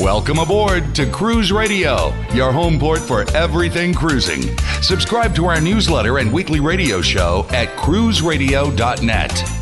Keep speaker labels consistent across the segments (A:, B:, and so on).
A: Welcome aboard to Cruise Radio, your home port for everything cruising. Subscribe to our newsletter and weekly radio show at cruiseradio.net.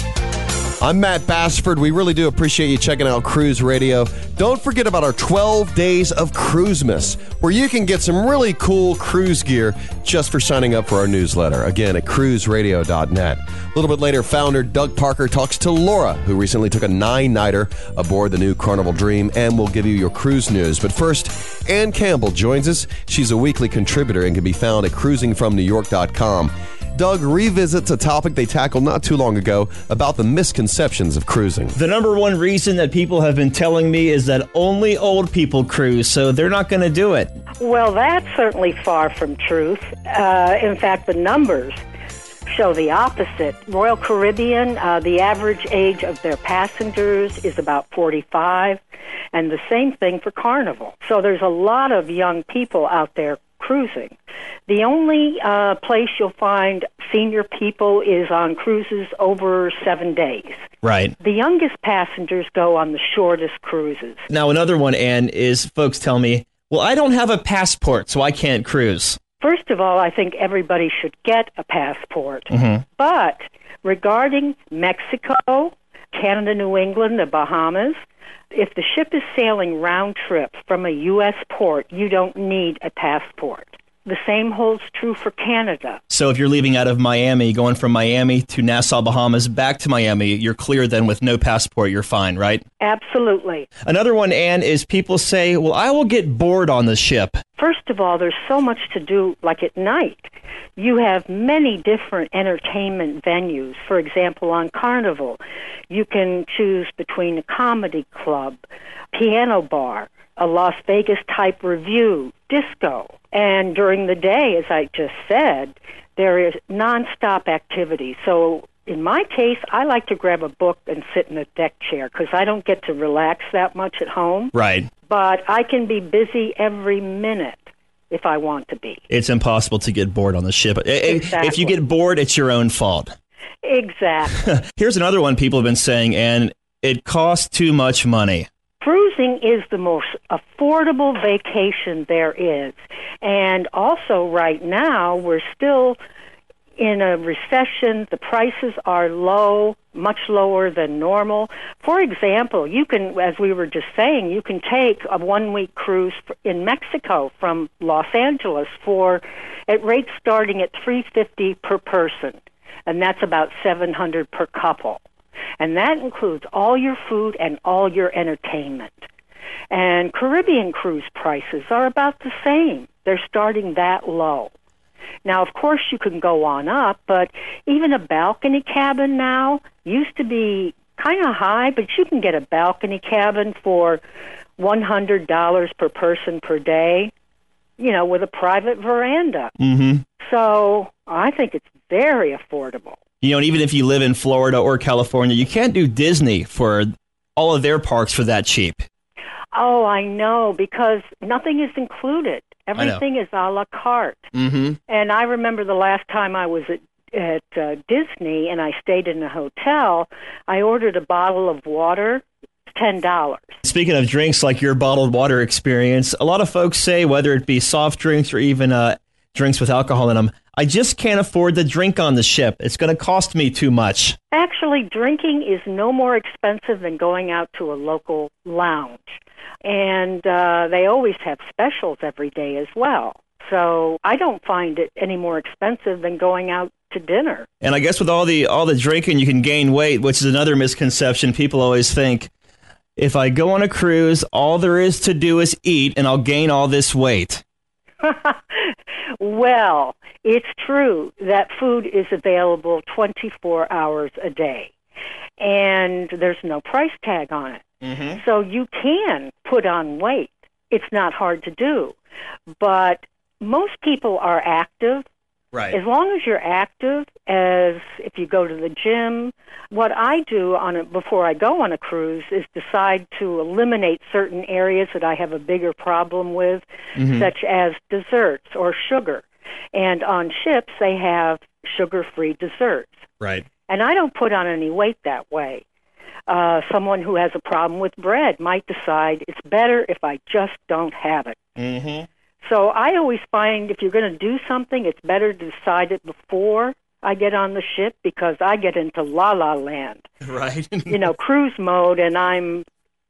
B: I'm Matt Bassford. We really do appreciate you checking out Cruise Radio. Don't forget about our 12 days of Cruisemas, where you can get some really cool cruise gear just for signing up for our newsletter. Again, at cruiseradio.net. A little bit later, founder Doug Parker talks to Laura, who recently took a nine nighter aboard the new Carnival Dream, and we'll give you your cruise news. But first, Ann Campbell joins us. She's a weekly contributor and can be found at cruisingfromnewyork.com. Doug revisits a topic they tackled not too long ago about the misconceptions of cruising.
C: The number one reason that people have been telling me is that only old people cruise, so they're not going to do it.
D: Well, that's certainly far from truth. Uh, in fact, the numbers show the opposite. Royal Caribbean, uh, the average age of their passengers is about 45, and the same thing for Carnival. So there's a lot of young people out there cruising. The only uh, place you'll find senior people is on cruises over seven days.
C: Right.
D: The youngest passengers go on the shortest cruises.
C: Now, another one, Ann, is folks tell me, well, I don't have a passport, so I can't cruise.
D: First of all, I think everybody should get a passport.
C: Mm-hmm.
D: But regarding Mexico, Canada, New England, the Bahamas, if the ship is sailing round trip from a U.S. port, you don't need a passport. The same holds true for Canada.
C: So if you're leaving out of Miami, going from Miami to Nassau, Bahamas, back to Miami, you're clear then with no passport, you're fine, right?
D: Absolutely.
C: Another one, Ann, is people say, well, I will get bored on the ship.
D: First of all, there's so much to do, like at night. You have many different entertainment venues. For example, on Carnival, you can choose between a comedy club, piano bar, a Las Vegas type revue, disco. And during the day, as I just said, there is nonstop activity. So in my case, I like to grab a book and sit in a deck chair because I don't get to relax that much at home.
C: Right.
D: But I can be busy every minute if I want to be.
C: It's impossible to get bored on the ship.
D: Exactly.
C: If you get bored, it's your own fault.
D: Exactly.
C: Here's another one people have been saying, and it costs too much money.
D: Cruising is the most affordable vacation there is. And also, right now, we're still in a recession. The prices are low, much lower than normal. For example, you can, as we were just saying, you can take a one week cruise in Mexico from Los Angeles for at rates starting at 350 per person. And that's about 700 per couple. And that includes all your food and all your entertainment. And Caribbean cruise prices are about the same. They're starting that low. Now, of course, you can go on up, but even a balcony cabin now used to be kind of high, but you can get a balcony cabin for $100 per person per day, you know, with a private veranda.
C: Mm-hmm.
D: So I think it's very affordable.
C: You know, and even if you live in Florida or California, you can't do Disney for all of their parks for that cheap.
D: Oh, I know, because nothing is included. Everything is a la carte.
C: Mm-hmm.
D: And I remember the last time I was at at uh, Disney and I stayed in a hotel, I ordered a bottle of water, ten dollars.
C: Speaking of drinks, like your bottled water experience, a lot of folks say whether it be soft drinks or even uh, drinks with alcohol in them, I just can't afford the drink on the ship. It's going to cost me too much.
D: Actually, drinking is no more expensive than going out to a local lounge. And uh, they always have specials every day as well. So I don't find it any more expensive than going out to dinner.
C: And I guess with all the all the drinking, you can gain weight, which is another misconception. People always think if I go on a cruise, all there is to do is eat, and I'll gain all this weight.
D: well, it's true that food is available 24 hours a day, and there's no price tag on it.
C: Mm-hmm.
D: So you can put on weight. It's not hard to do. But most people are active.
C: Right.
D: As long as you're active, as if you go to the gym, what I do on a, before I go on a cruise is decide to eliminate certain areas that I have a bigger problem with,
C: Mhm.
D: such as desserts or sugar. And on ships, they have sugar-free desserts
C: Right.
D: and I don't put on any weight that way. Uh, someone who has a problem with bread might decide it's better if I just don't have it.
C: Mm-hmm.
D: So I always find if you're going to do something, it's better to decide it before I get on the ship because I get into la la land,
C: Right.
D: you know, cruise mode, and I'm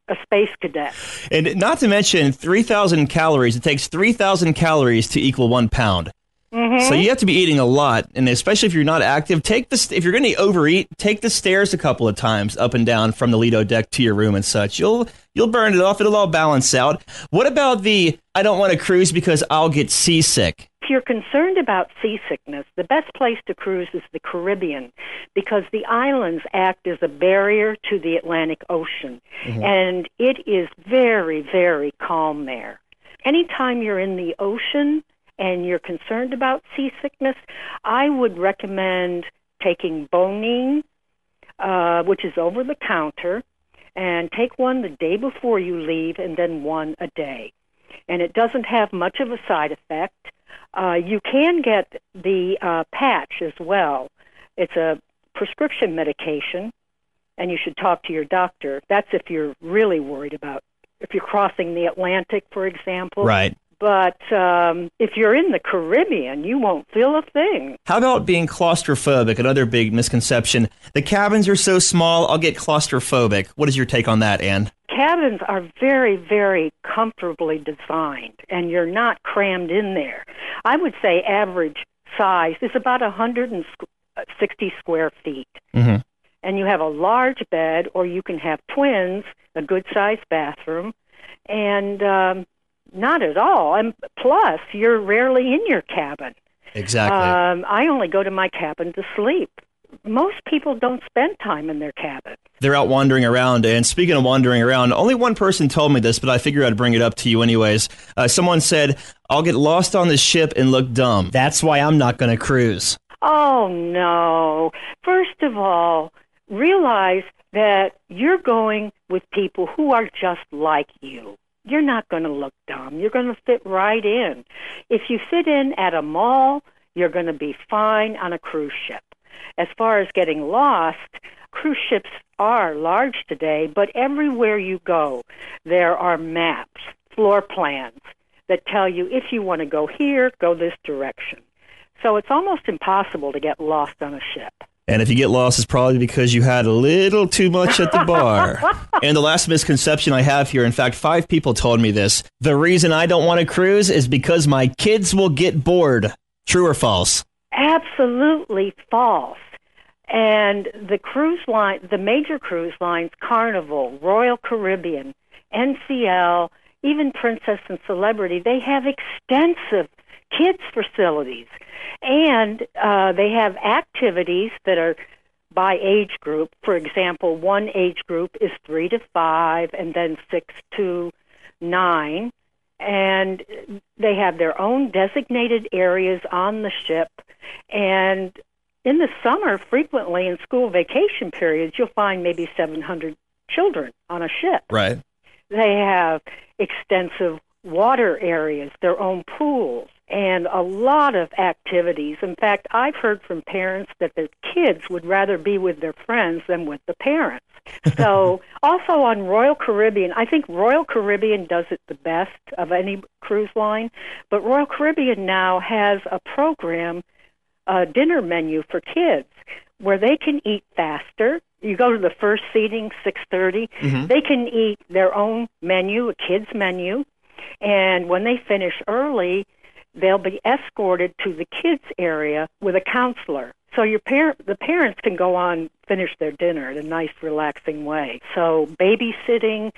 D: a space cadet.
C: and not to mention 3,000 calories. It takes 3,000 calories to equal one pound. Mm-hmm. So you have to be eating a lot, and especially if you're not active, take this. If you're going to overeat, take the stairs a couple of times up and down from the Lido deck to your room and such. You'll you'll burn it off. It'll all balance out. What about the I don't want to cruise because I'll get seasick?
D: If you're concerned about seasickness, the best place to cruise is the Caribbean because the islands act as a barrier to the Atlantic Ocean. Mm-hmm. And it is very, very calm there. Anytime you're in the ocean and you're concerned about seasickness, I would recommend taking Bonine, uh, which is over the counter, and take one the day before you leave and then one a day. And it doesn't have much of a side effect. Uh, you can get the uh, patch as well. It's a prescription medication, and you should talk to your doctor. That's if you're really worried about if you're crossing the Atlantic, for example.
C: Right.
D: But um, if you're in the Caribbean, you won't feel a thing.
C: How about being claustrophobic? Another big misconception. The cabins are so small, I'll get claustrophobic. What is your take on that, Ann?
D: cabins are very, very comfortably designed, and you're not crammed in there. I would say average size is about 160 square feet.
C: Mhm.
D: And you have a large bed, or you can have twins, a good sized bathroom, and um, not at all. And plus, you're rarely in your cabin.
C: Exactly.
D: Um, I only go to my cabin to sleep. Most people don't spend time in their cabin.
C: They're out wandering around. And speaking of wandering around, only one person told me this, but I figured I'd bring it up to you anyways. Uh, someone said, I'll get lost on the ship and look dumb. That's why I'm not going to cruise.
D: Oh, no. First of all, realize that you're going with people who are just like you. You're not going to look dumb. You're going to fit right in. If you fit in at a mall, you're going to be fine on a cruise ship. As far as getting lost, cruise ships are large today, but everywhere you go, there are maps, floor plans that tell you if you want to go here, go this direction. So it's almost impossible to get lost on a ship.
C: And if you get lost, it's probably because you had a little too much at the bar. and the last misconception I have here, in fact, five people told me this. The reason I don't want to cruise is because my kids will get bored. True or false?
D: Absolutely false. And the cruise line, the major cruise lines, Carnival, Royal Caribbean, NCL, even Princess and Celebrity, they have extensive kids facilities. And uh, they have activities that are by age group. For example, one age group is three to five, and then six to nine. And they have their own designated areas on the ship. And in the summer, frequently in school vacation periods, you'll find maybe 700 children on a ship.
C: Right.
D: They have extensive water areas, their own pools, and a lot of activities. In fact, I've heard from parents that their kids would rather be with their friends than with the parents. So, also on Royal Caribbean, I think Royal Caribbean does it the best of any cruise line, but Royal Caribbean now has a program, a dinner menu for kids where they can eat faster. You go to the first seating, 6:30. Mm-hmm. They can eat their own menu, a kids menu, and when they finish early, they'll be escorted to the kids area with a counselor. So your parent, the parents can go on finish their dinner in a nice, relaxing way. So babysitting,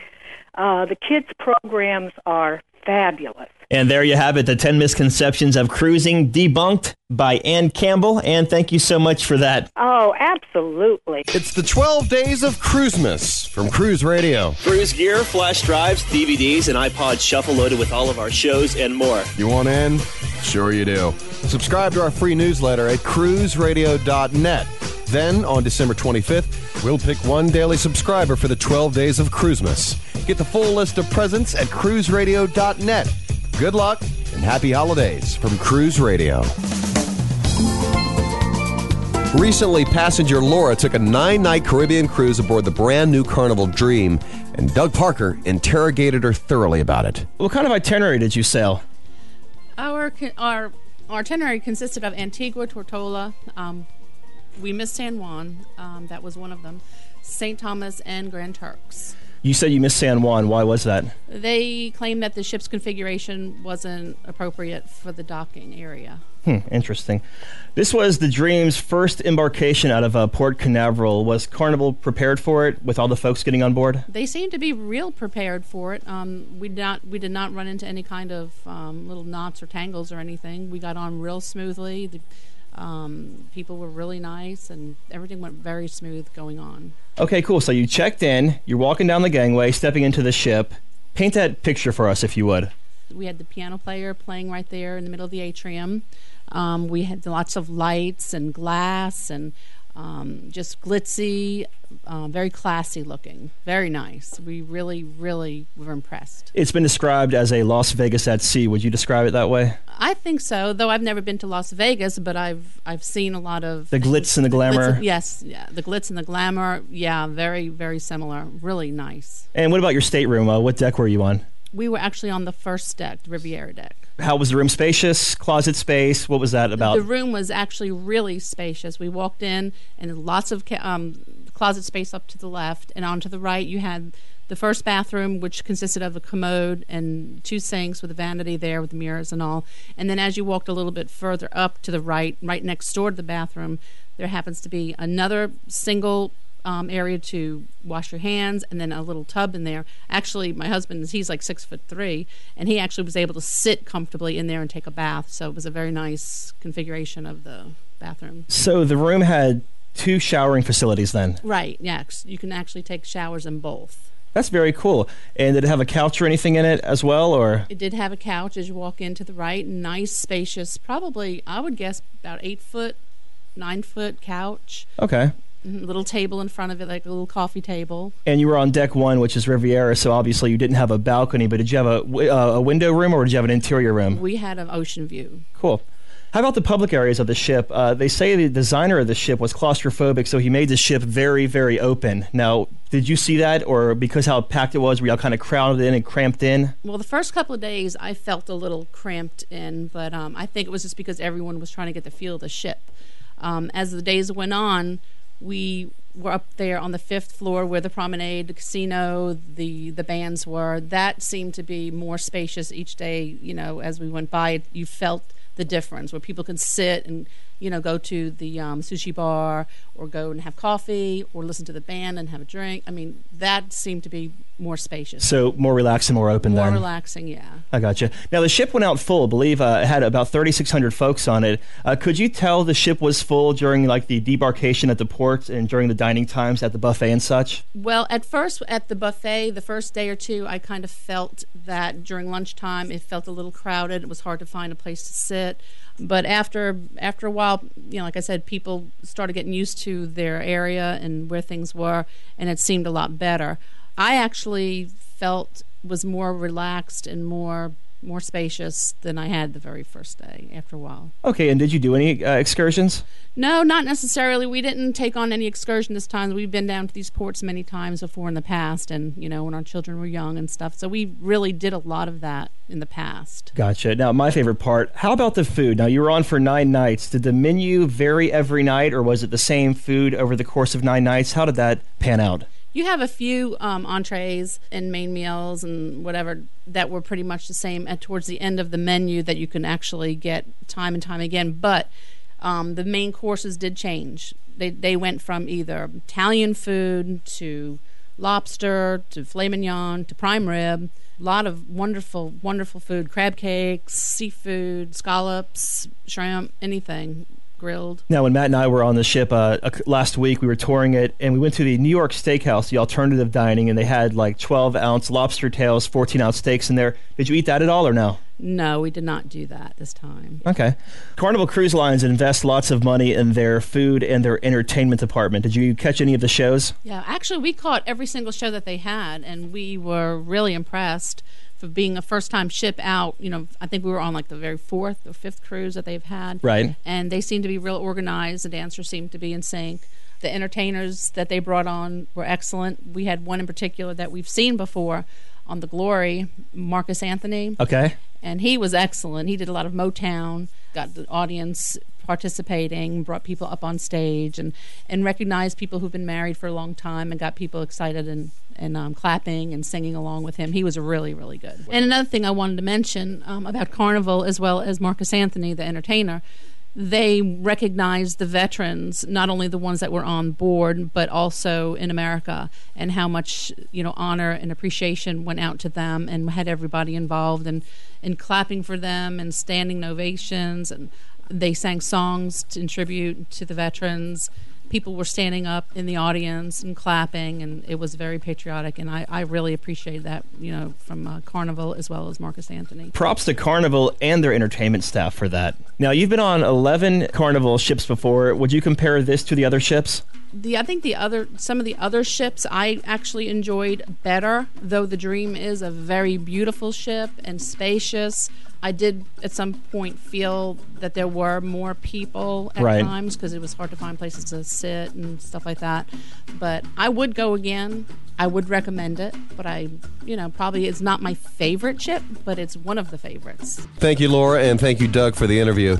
D: uh, the kids programs are fabulous.
C: And there you have it, the 10 misconceptions of cruising debunked by Ann Campbell. And thank you so much for that.
D: Oh, absolutely.
B: It's the 12 days of Cruisemas from Cruise Radio.
C: Cruise gear, flash drives, DVDs, and iPod shuffle loaded with all of our shows and more.
B: You want in? Sure you do. Subscribe to our free newsletter at cruiseradio.net. Then, on December 25th, we'll pick one daily subscriber for the 12 days of Cruisemas. Get the full list of presents at cruiseradio.net. Good luck and happy holidays from Cruise Radio. Recently, passenger Laura took a nine night Caribbean cruise aboard the brand new Carnival Dream, and Doug Parker interrogated her thoroughly about it.
C: What kind of itinerary did you sail?
E: Our our, our itinerary consisted of Antigua, Tortola. Um, we missed San Juan. Um, that was one of them. St. Thomas and Grand Turks.
C: You said you missed San Juan. Why was that?
E: They claimed that the ship's configuration wasn't appropriate for the docking area.
C: Hmm, interesting. This was the Dream's first embarkation out of uh, Port Canaveral. Was Carnival prepared for it with all the folks getting on board?
E: They seemed to be real prepared for it. Um, we not we did not run into any kind of um, little knots or tangles or anything. We got on real smoothly. The, um, people were really nice, and everything went very smooth going on.
C: Okay, cool. So you checked in. You're walking down the gangway, stepping into the ship. Paint that picture for us, if you would.
E: We had the piano player playing right there in the middle of the atrium. Um, we had lots of lights and glass and um, just glitzy, uh, very classy looking, very nice. We really, really were impressed.
C: It's been described as a Las Vegas at sea. Would you describe it that way?
E: I think so. Though I've never been to Las Vegas, but I've I've seen a lot of
C: the glitz and the glamour.
E: Glitz, yes, yeah, the glitz and the glamour. Yeah, very, very similar. Really nice.
C: And what about your stateroom? Uh, what deck were you on?
E: We were actually on the first deck, the Riviera deck.
C: How was the room spacious? Closet space? What was that about?
E: The room was actually really spacious. We walked in and lots of um, closet space up to the left, and on to the right you had the first bathroom, which consisted of a commode and two sinks with a vanity there with the mirrors and all. And then as you walked a little bit further up to the right, right next door to the bathroom, there happens to be another single um, area to wash your hands and then a little tub in there. Actually, my husband, he's like six foot three, and he actually was able to sit comfortably in there and take a bath. So it was a very nice configuration of the bathroom.
C: So the room had two showering facilities then?
E: Right, Yeah, You can actually take showers in both.
C: That's very cool. And did it have a couch or anything in it as well, or?
E: It did have a couch as you walk in to the right. Nice, spacious, probably I would guess about eight foot, nine foot couch.
C: Okay.
E: Mm-hmm, little table in front of it, like a little coffee table.
C: And you were on deck one, which is Riviera, so obviously you didn't have a balcony, but did you have a, uh, a window room or did you have an interior room?
E: We had an ocean view.
C: Cool. How about the public areas of the ship? Uh, they say the designer of the ship was claustrophobic, so he made the ship very, very open. Now, did you see that, or because how packed it was, were y'all kind of crowded in and cramped in?
E: Well, the first couple of days I felt a little cramped in, but um, I think it was just because everyone was trying to get the feel of the ship. Um, as the days went on, we were up there on the fifth floor where the promenade, the casino, the the bands were. That seemed to be more spacious each day. You know, as we went by, you felt the difference where people can sit and you know, go to the um, sushi bar or go and have coffee or listen to the band and have a drink. I mean, that seemed to be more spacious.
C: So more relaxing, more open.
E: More
C: then.
E: relaxing, yeah.
C: I got you. Now the ship went out full. I believe uh, it had about 3,600 folks on it. Uh, could you tell the ship was full during like the debarkation at the port and during the dining times at the buffet and such?
E: Well, at first at the buffet, the first day or two, I kind of felt that during lunchtime it felt a little crowded. It was hard to find a place to sit but after after a while, you know, like I said, people started getting used to their area and where things were, and it seemed a lot better. I actually felt was more relaxed and more more spacious than I had the very first day after a while.
C: Okay, and did you do any uh, excursions?
E: No, not necessarily. We didn't take on any excursion this time. We've been down to these ports many times before in the past, and you know when our children were young and stuff. So we really did a lot of that in the past.
C: Gotcha. Now, my favorite part. How about the food? Now you were on for nine nights. Did the menu vary every night, or was it the same food over the course of nine nights? How did that pan out?
E: You have a few um, entrees and main meals and whatever that were pretty much the same at towards the end of the menu that you can actually get time and time again. But um, the main courses did change. They they went from either Italian food to lobster to filet mignon to prime rib. A lot of wonderful, wonderful food: crab cakes, seafood, scallops, shrimp, anything grilled.
C: Now, when Matt and I were on the ship uh, last week, we were touring it, and we went to the New York Steakhouse, the alternative dining, and they had like 12 ounce lobster tails, 14 ounce steaks in there. Did you eat that at all or no?
E: No, we did not do that this time.
C: Okay. Carnival Cruise Lines invest lots of money in their food and their entertainment department. Did you catch any of the shows?
E: Yeah, actually, we caught every single show that they had, and we were really impressed for being a first time ship out. You know, I think we were on like the very fourth or fifth cruise that they've had.
C: Right.
E: And they seemed to be real organized. The dancers seemed to be in sync. The entertainers that they brought on were excellent. We had one in particular that we've seen before on the Glory, Marcus Anthony.
C: Okay.
E: And he was excellent. He did a lot of Motown, got the audience participating, brought people up on stage, and, and recognized people who've been married for a long time and got people excited and, and um, clapping and singing along with him. He was really, really good. And another thing I wanted to mention um, about Carnival, as well as Marcus Anthony, the entertainer, they recognized the veterans, not only the ones that were on board, but also in America, and how much you know honor and appreciation went out to them, and had everybody involved and in clapping for them and standing ovations, and they sang songs in tribute to the veterans people were standing up in the audience and clapping, and it was very patriotic. And I, I really appreciate that, you know, from uh, Carnival as well as Marcus Anthony.
C: Props to Carnival and their entertainment staff for that. Now, you've been on 11 Carnival ships before. Would you compare this to the other ships?
E: The I think the other some of the other ships I actually enjoyed better, though the Dream is a very beautiful ship and spacious. I did at some point feel that there were more people at
C: Right.
E: times because it was hard to find places to sit and stuff like that. But I would go again. I would recommend it, but I, you know, probably it's not my favorite ship, but it's one of the favorites.
B: Thank you, Laura, and thank you, Doug, for the interview.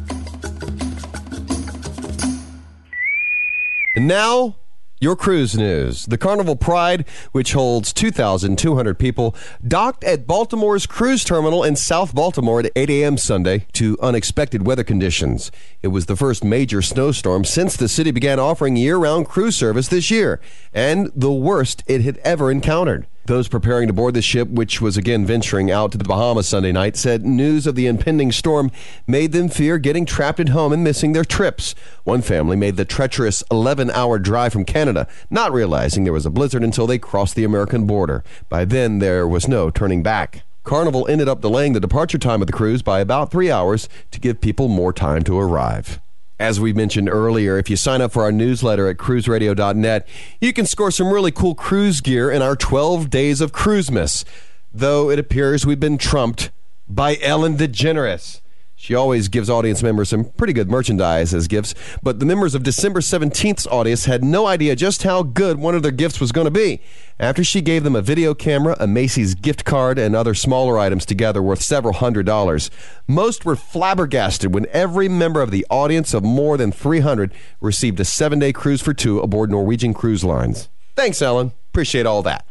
B: And now, your cruise news. The Carnival Pride, which holds 2,200 people, docked at Baltimore's cruise terminal in South Baltimore at 8 a.m. Sunday to unexpected weather conditions. It was the first major snowstorm since the city began offering year round cruise service this year, and the worst it had ever encountered. Those preparing to board the ship, which was again venturing out to the Bahamas Sunday night, said news of the impending storm made them fear getting trapped at home and missing their trips. One family made the treacherous 11 hour drive from Canada, not realizing there was a blizzard until they crossed the American border. By then, there was no turning back. Carnival ended up delaying the departure time of the cruise by about three hours to give people more time to arrive. As we mentioned earlier, if you sign up for our newsletter at cruiseradio.net, you can score some really cool cruise gear in our 12 days of Cruisemas. Though it appears we've been trumped by Ellen DeGeneres. She always gives audience members some pretty good merchandise as gifts, but the members of December 17th's audience had no idea just how good one of their gifts was going to be. After she gave them a video camera, a Macy's gift card, and other smaller items together worth several hundred dollars, most were flabbergasted when every member of the audience of more than 300 received a seven day cruise for two aboard Norwegian Cruise Lines. Thanks, Ellen. Appreciate all that.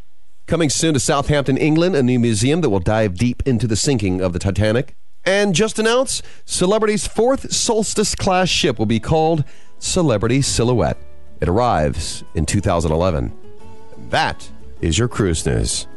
B: Coming soon to Southampton, England, a new museum that will dive deep into the sinking of the Titanic. And just announced, Celebrity's fourth Solstice class ship will be called Celebrity Silhouette. It arrives in 2011. That is your cruise news.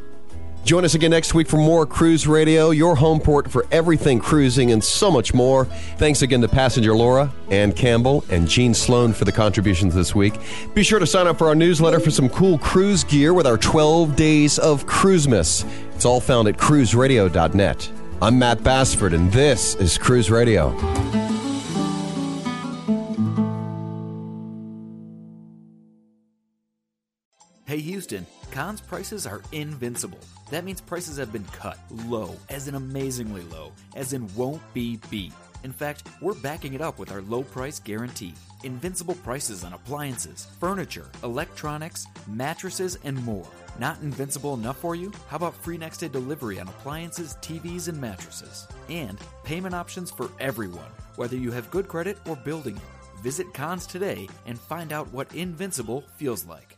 B: Join us again next week for more Cruise Radio, your home port for everything cruising and so much more. Thanks again to passenger Laura, Ann Campbell, and Gene Sloan for the contributions this week. Be sure to sign up for our newsletter for some cool cruise gear with our 12 days of Cruisemas. It's all found at cruiseradio.net. I'm Matt Bassford, and this is Cruise Radio.
F: Hey Houston, Conn's prices are invincible. That means prices have been cut low, as in amazingly low, as in won't be beat. In fact, we're backing it up with our low price guarantee. Invincible prices on appliances, furniture, electronics, mattresses, and more. Not invincible enough for you? How about free next day delivery on appliances, TVs, and mattresses? And payment options for everyone, whether you have good credit or building it. Visit Conn's today and find out what invincible feels like.